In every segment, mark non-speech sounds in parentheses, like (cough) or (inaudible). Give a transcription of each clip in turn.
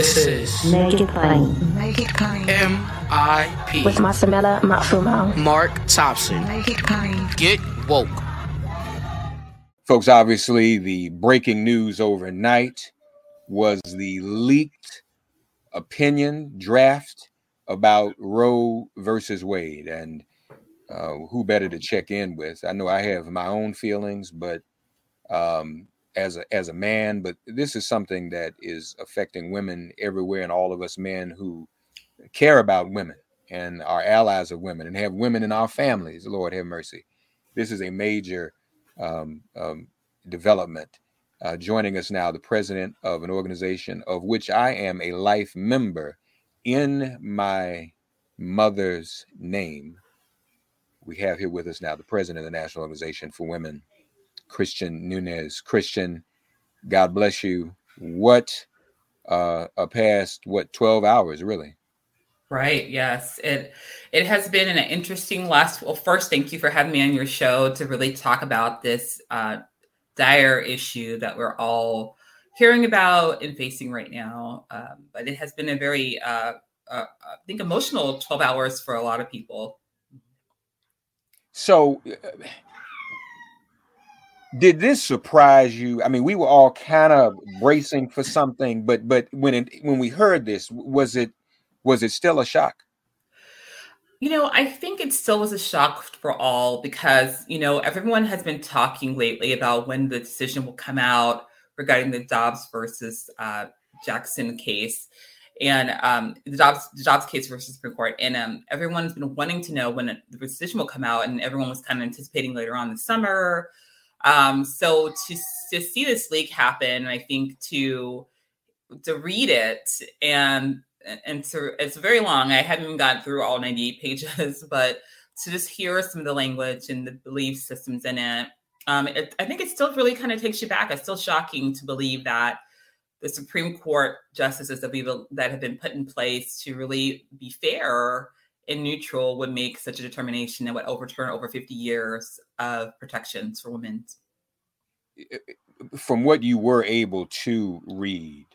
This is Make It Plain. Make it plain. M.I.P. With Masamela Matfumo. Mark Thompson. Make it plain. Get woke. Folks, obviously, the breaking news overnight was the leaked opinion draft about Roe versus Wade. And uh, who better to check in with? I know I have my own feelings, but um, as a as a man, but this is something that is affecting women everywhere, and all of us men who care about women and are allies of women and have women in our families. Lord have mercy. This is a major um, um, development. Uh, joining us now, the president of an organization of which I am a life member in my mother's name. We have here with us now the president of the National Organization for Women, Christian Nunes. Christian, God bless you. What uh, a past what 12 hours really? Right. Yes. It it has been an interesting last. Well, first, thank you for having me on your show to really talk about this uh, dire issue that we're all hearing about and facing right now. Um, but it has been a very, uh, uh, I think, emotional 12 hours for a lot of people. So, uh, did this surprise you? I mean, we were all kind of bracing for something, but but when it, when we heard this, was it was it still a shock? You know, I think it still was a shock for all because, you know, everyone has been talking lately about when the decision will come out regarding the Dobbs versus uh, Jackson case and um, the Dobbs, the Dobbs case versus Supreme Court. And um, everyone's been wanting to know when the decision will come out, and everyone was kind of anticipating later on this summer. Um, so to, to see this leak happen, I think to to read it and and so it's very long. I haven't even gotten through all 98 (laughs) pages, but to just hear some of the language and the belief systems in it, um, it I think it still really kind of takes you back. It's still shocking to believe that the Supreme Court justices that we that have been put in place to really be fair and neutral would make such a determination that would overturn over 50 years of protections for women. From what you were able to read,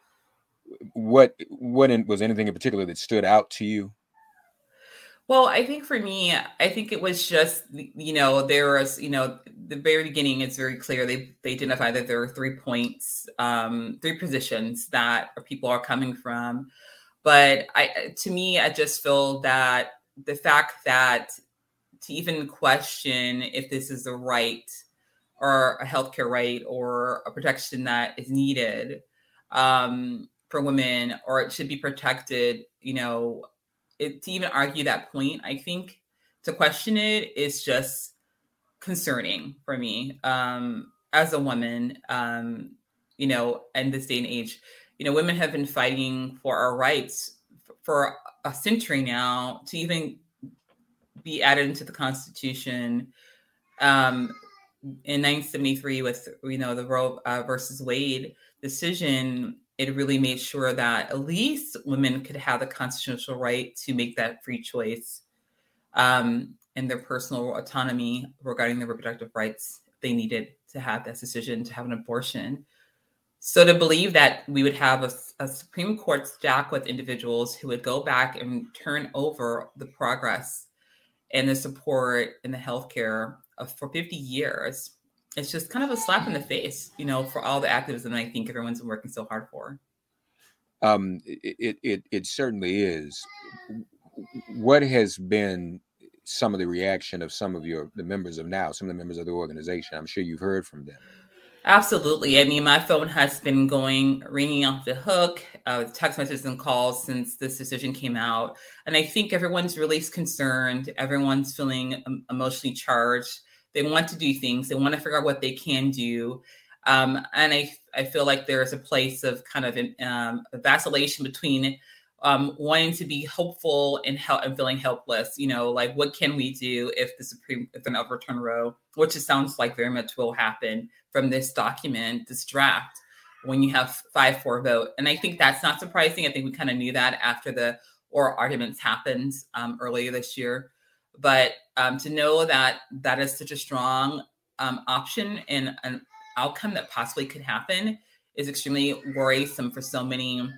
what what in, was anything in particular that stood out to you? Well, I think for me, I think it was just you know there was you know the very beginning. It's very clear they they identify that there are three points, um, three positions that people are coming from. But I, to me, I just feel that the fact that to even question if this is a right or a healthcare right or a protection that is needed um, for women or it should be protected, you know, it, to even argue that point, I think to question it is just concerning for me um, as a woman, um, you know, in this day and age. You know, women have been fighting for our rights for a century now to even be added into the Constitution. Um, in 1973, with you know the Roe uh, versus Wade decision, it really made sure that at least women could have the constitutional right to make that free choice um, and their personal autonomy regarding their reproductive rights they needed to have that decision to have an abortion. So to believe that we would have a, a, Supreme Court stack with individuals who would go back and turn over the progress and the support in the healthcare of, for 50 years it's just kind of a slap in the face, you know, for all the activism I think everyone's been working so hard for. Um, it it it certainly is. What has been some of the reaction of some of your the members of now, some of the members of the organization? I'm sure you've heard from them. Absolutely. I mean, my phone has been going ringing off the hook, uh, text messages and calls since this decision came out, and I think everyone's really concerned. Everyone's feeling emotionally charged they want to do things. They want to figure out what they can do. Um, and I, I feel like there is a place of kind of um, vacillation between um, wanting to be hopeful and, help, and feeling helpless. You know, like what can we do if the Supreme, if an overturn Roe, which it sounds like very much will happen from this document, this draft, when you have five four vote. And I think that's not surprising. I think we kind of knew that after the oral arguments happened um, earlier this year. But um, to know that that is such a strong um, option and an outcome that possibly could happen is extremely worrisome for so many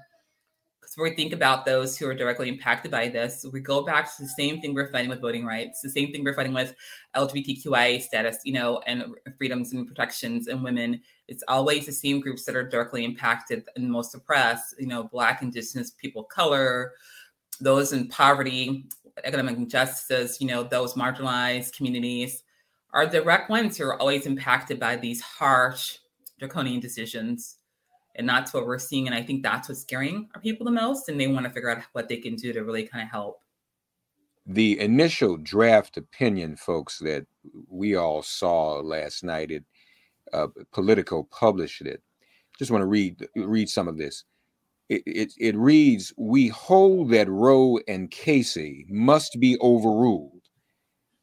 So we think about those who are directly impacted by this. We go back to the same thing we're fighting with voting rights, the same thing we're fighting with LGBTQIA status, you know, and freedoms and protections and women. It's always the same groups that are directly impacted and most oppressed, you know, Black, Indigenous, people of color, those in poverty, economic injustice, you know, those marginalized communities are direct ones who are always impacted by these harsh draconian decisions. And that's what we're seeing. And I think that's what's scaring our people the most. And they want to figure out what they can do to really kind of help. The initial draft opinion, folks, that we all saw last night, it uh, Politico published it. Just want to read read some of this. It, it, it reads, "We hold that Roe and Casey must be overruled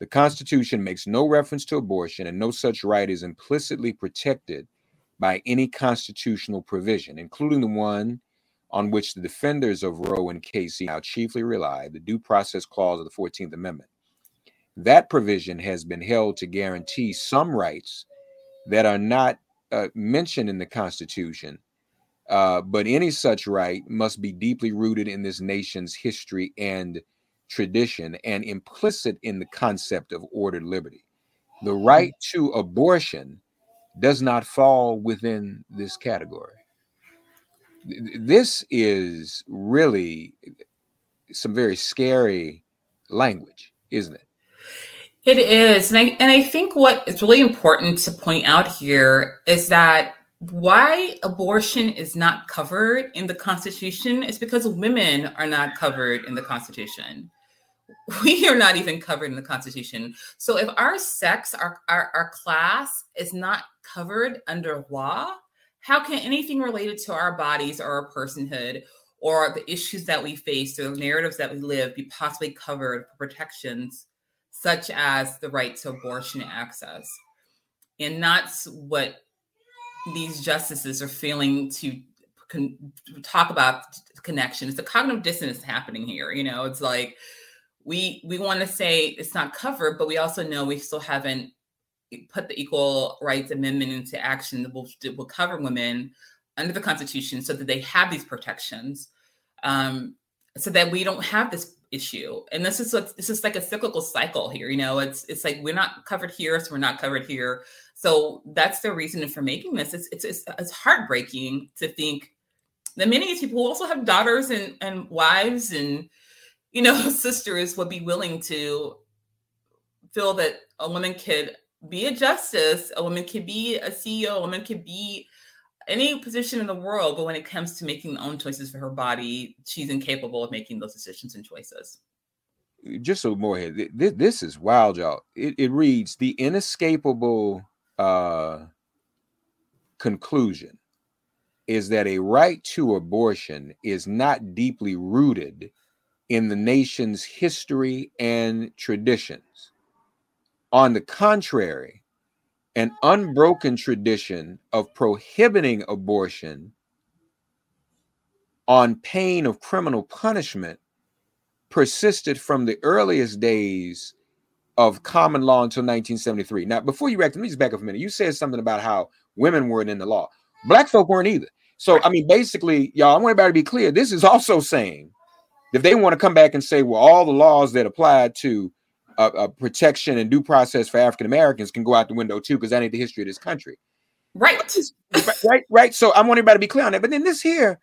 the Constitution makes no reference to abortion, and no such right is implicitly protected by any constitutional provision, including the one on which the defenders of Roe and Casey now chiefly rely, the Due Process Clause of the 14th Amendment. That provision has been held to guarantee some rights that are not uh, mentioned in the Constitution, uh, but any such right must be deeply rooted in this nation's history and tradition and implicit in the concept of ordered liberty. The mm-hmm. right to abortion does not fall within this category. This is really some very scary language, isn't it? It is. And I, and I think what is really important to point out here is that why abortion is not covered in the Constitution is because women are not covered in the Constitution. (laughs) We are not even covered in the Constitution. So if our sex, our, our, our class is not covered under law, how can anything related to our bodies or our personhood or the issues that we face or the narratives that we live be possibly covered for protections such as the right to abortion access? And that's what these justices are failing to con- talk about connection. It's a cognitive dissonance happening here. You know, it's like we we want to say it's not covered, but we also know we still haven't put the Equal Rights Amendment into action that will, that will cover women under the Constitution so that they have these protections, um, so that we don't have this issue. And this is what this is like a cyclical cycle here. You know, it's it's like we're not covered here, so we're not covered here. So that's the reason for making this. It's it's it's, it's heartbreaking to think that many of these people also have daughters and and wives and you know (laughs) sisters would be willing to feel that a woman could be a justice, a woman could be a CEO, a woman could be any position in the world, but when it comes to making the own choices for her body, she's incapable of making those decisions and choices. Just so more here, this, this is wild, y'all. It, it reads the inescapable uh, conclusion is that a right to abortion is not deeply rooted in the nation's history and traditions. On the contrary, an unbroken tradition of prohibiting abortion on pain of criminal punishment persisted from the earliest days of common law until 1973. Now, before you react, let me just back up a minute. You said something about how women weren't in the law. Black folk weren't either. So, I mean, basically, y'all, I want everybody to be clear. This is also saying if they want to come back and say, well, all the laws that apply to uh, uh, protection and due process for African Americans can go out the window too, because that ain't the history of this country. Right. right. Right. So I want everybody to be clear on that. But then this here,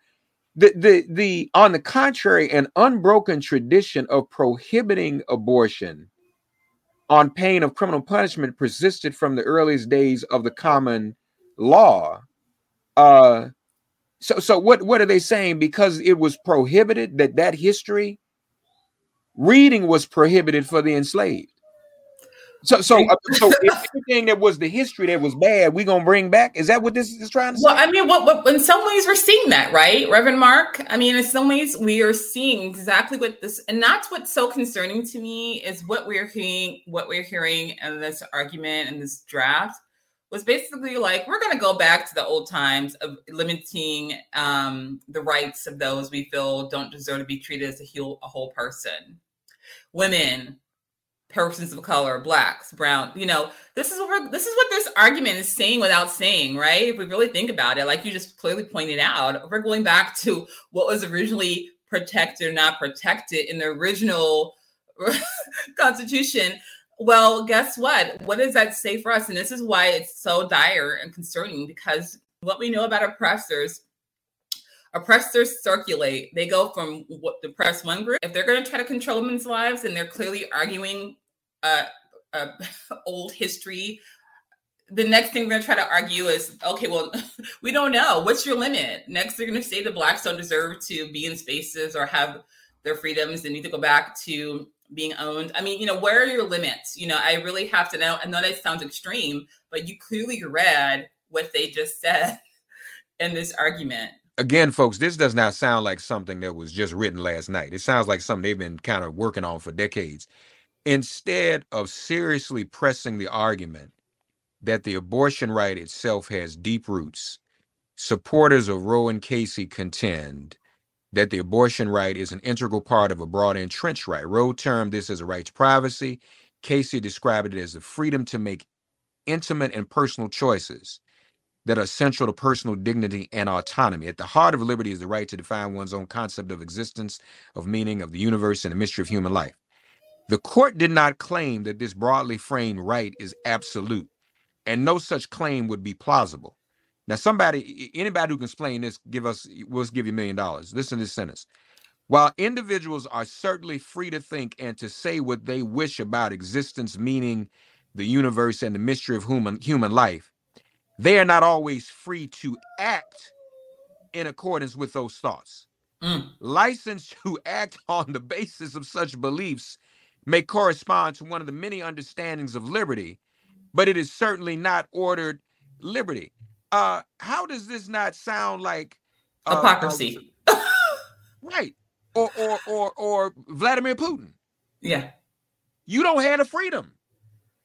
the the the on the contrary, an unbroken tradition of prohibiting abortion on pain of criminal punishment persisted from the earliest days of the common law. Uh, so so what what are they saying? Because it was prohibited that that history reading was prohibited for the enslaved. So, so, uh, so everything that was the history that was bad, we gonna bring back. Is that what this is trying to say? Well, I mean, what, what in some ways we're seeing that, right, Reverend Mark? I mean, in some ways we are seeing exactly what this, and that's what's so concerning to me is what we're hearing, what we're hearing in this argument and this draft was basically like we're going to go back to the old times of limiting um, the rights of those we feel don't deserve to be treated as a whole, a whole person women persons of color blacks brown you know this is what this is what this argument is saying without saying right if we really think about it like you just clearly pointed out we're going back to what was originally protected or not protected in the original (laughs) Constitution. Well, guess what? What does that say for us? And this is why it's so dire and concerning because what we know about oppressors oppressors circulate. They go from what the press one group, if they're going to try to control women's lives and they're clearly arguing uh, uh, (laughs) old history, the next thing we're going to try to argue is okay, well, (laughs) we don't know. What's your limit? Next, they're going to say the blacks don't deserve to be in spaces or have their freedoms. They need to go back to being owned. I mean, you know, where are your limits? You know, I really have to know. I know that sounds extreme, but you clearly read what they just said (laughs) in this argument again, folks, this does not sound like something that was just written last night. It sounds like something they've been kind of working on for decades. Instead of seriously pressing the argument that the abortion right itself has deep roots, supporters of Roe and Casey contend that the abortion right is an integral part of a broad entrenched right. Roe termed this as a right to privacy. Casey described it as the freedom to make intimate and personal choices that are central to personal dignity and autonomy. At the heart of liberty is the right to define one's own concept of existence, of meaning, of the universe, and the mystery of human life. The court did not claim that this broadly framed right is absolute, and no such claim would be plausible. Now, somebody, anybody who can explain this, give us, we'll give you a million dollars. Listen to this sentence. While individuals are certainly free to think and to say what they wish about existence, meaning, the universe, and the mystery of human human life, they are not always free to act in accordance with those thoughts. Mm. License (laughs) to act on the basis of such beliefs may correspond to one of the many understandings of liberty, but it is certainly not ordered liberty. Uh, how does this not sound like uh, hypocrisy? Uh, (laughs) right. Or or or or Vladimir Putin. Yeah. You don't have the freedom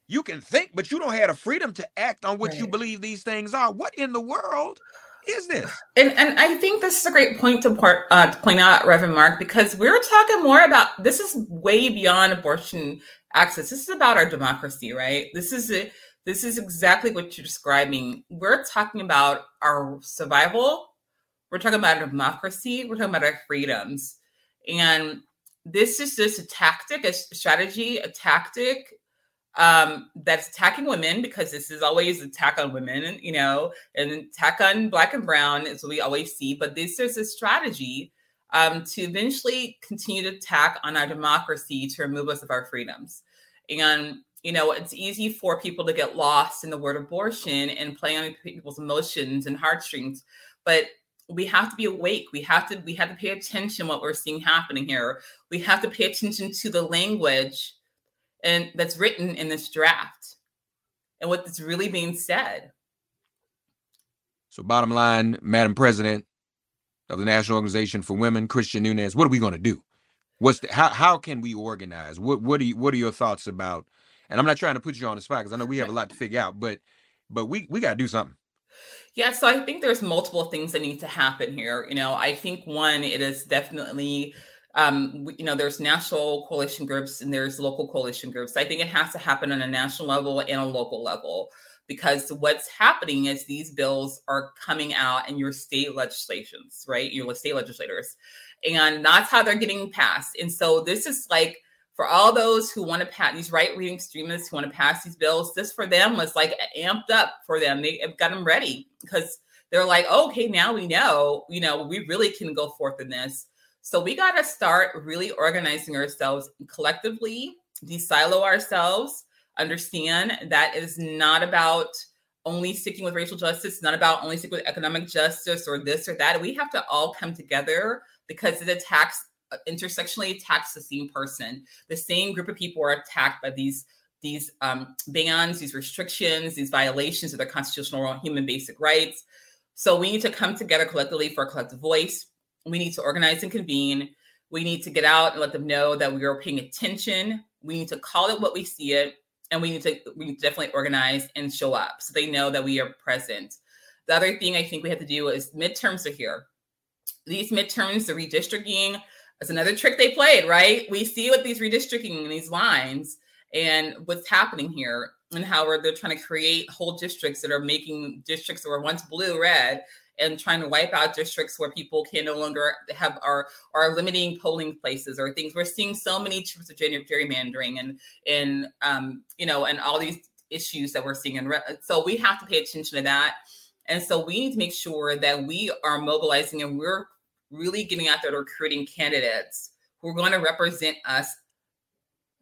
you can think, but you don't have the freedom to act on what right. you believe these things are. What in the world is this? And and I think this is a great point to, part, uh, to point out, Reverend Mark, because we're talking more about this is way beyond abortion access. This is about our democracy, right? This is it. This is exactly what you're describing. We're talking about our survival. We're talking about our democracy. We're talking about our freedoms. And this is just a tactic, a strategy, a tactic um, that's attacking women because this is always attack on women, you know, and attack on black and brown is what we always see. But this is a strategy um, to eventually continue to attack on our democracy to remove us of our freedoms. And you know, it's easy for people to get lost in the word abortion and play on people's emotions and heartstrings, but we have to be awake. We have to we have to pay attention what we're seeing happening here. We have to pay attention to the language and that's written in this draft and what's really being said. So, bottom line, Madam President of the National Organization for Women, Christian Nunes, what are we going to do? What's the, how how can we organize? What what are you, what are your thoughts about? And I'm not trying to put you on the spot because I know we have a lot to figure out, but but we we got to do something. Yeah, so I think there's multiple things that need to happen here. You know, I think one, it is definitely um, you know, there's national coalition groups and there's local coalition groups. I think it has to happen on a national level and a local level because what's happening is these bills are coming out in your state legislations, right? Your state legislators, and that's how they're getting passed. And so this is like for all those who want to pass these right wing extremists who want to pass these bills, this for them was like amped up for them. They have got them ready because they're like, oh, okay, now we know, you know, we really can go forth in this. So we got to start really organizing ourselves collectively, de-silo ourselves, understand that it is not about only sticking with racial justice, not about only sticking with economic justice or this or that. We have to all come together because it attacks intersectionally attacks the same person. The same group of people are attacked by these these um, bans, these restrictions, these violations of their constitutional human basic rights. So we need to come together collectively for a collective voice we need to organize and convene. We need to get out and let them know that we are paying attention. We need to call it what we see it, and we need to we need to definitely organize and show up so they know that we are present. The other thing I think we have to do is midterms are here. These midterms, the redistricting, is another trick they played, right? We see what these redistricting and these lines and what's happening here and how they're trying to create whole districts that are making districts that were once blue red and trying to wipe out districts where people can no longer have are are limiting polling places or things. We're seeing so many trips of gerrymandering and and um, you know and all these issues that we're seeing. And so we have to pay attention to that. And so we need to make sure that we are mobilizing and we're really getting out there to recruiting candidates who are going to represent us,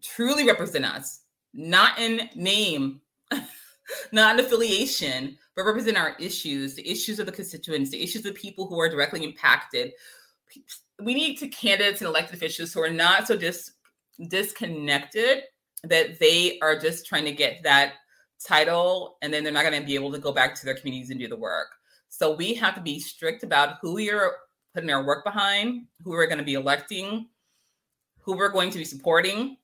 truly represent us, not in name, (laughs) not in affiliation, but represent our issues, the issues of the constituents, the issues of people who are directly impacted. We need to candidates and elected officials who are not so dis- disconnected that they are just trying to get that title and then they're not going to be able to go back to their communities and do the work. So we have to be strict about who we are putting our work behind, who we're going to be electing, who we're going to be supporting.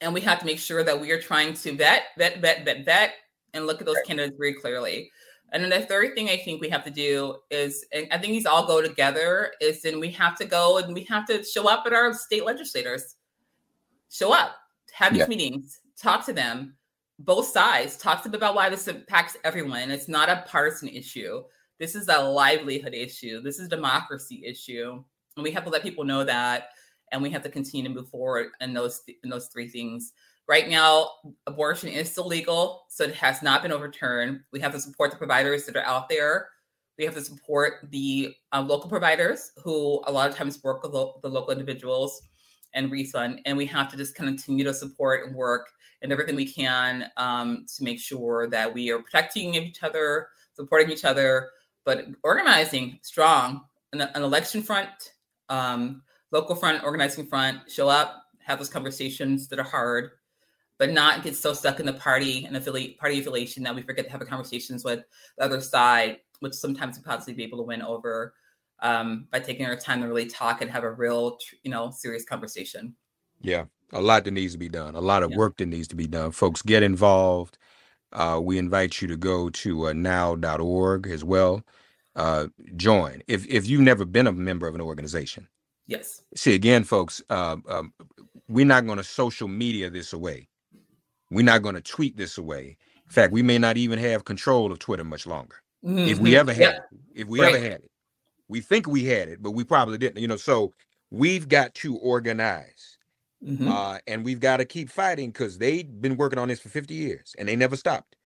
And we have to make sure that we are trying to vet, vet, vet, vet, vet, and look at those candidates very clearly. And then the third thing I think we have to do is, and I think these all go together, is then we have to go and we have to show up at our state legislators. Show up, have these yeah. meetings, talk to them, both sides, talk to them about why this impacts everyone. It's not a partisan issue. This is a livelihood issue. This is a democracy issue. And we have to let people know that. And we have to continue to move forward in those in those three things. Right now, abortion is still legal, so it has not been overturned. We have to support the providers that are out there. We have to support the um, local providers who a lot of times work with lo- the local individuals and refund. And we have to just continue to support and work and everything we can um, to make sure that we are protecting each other, supporting each other, but organizing strong an, an election front, um, local front, organizing front, show up, have those conversations that are hard, but not get so stuck in the party and affiliate party affiliation that we forget to have conversations with the other side, which sometimes we possibly be able to win over um, by taking our time to really talk and have a real, you know, serious conversation. Yeah, a lot that needs to be done, a lot of yeah. work that needs to be done. Folks, get involved. Uh, we invite you to go to uh, now.org as well uh, join if if you've never been a member of an organization. Yes. See again, folks. Uh, um, we're not going to social media this away. We're not going to tweet this away. In fact, we may not even have control of Twitter much longer. Mm-hmm. If we ever had yeah. it, if we right. ever had it, we think we had it, but we probably didn't. You know, so we've got to organize. Mm-hmm. Uh, and we've got to keep fighting because they've been working on this for 50 years and they never stopped.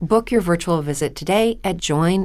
Book your virtual visit today at joinmidi.com.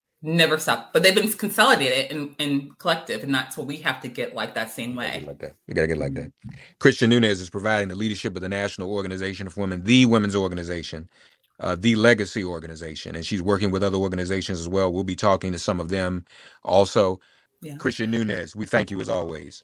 never stop. But they've been consolidated and, and collective, and that's what we have to get like that same way. Like that. We gotta get like that. Christian Nunes is providing the leadership of the National Organization of Women, the women's organization, uh, the legacy organization, and she's working with other organizations as well. We'll be talking to some of them also. Yeah. Christian Nunes, we thank you as always.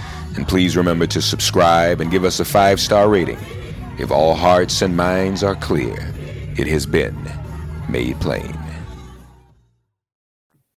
And please remember to subscribe and give us a five star rating. If all hearts and minds are clear, it has been made plain.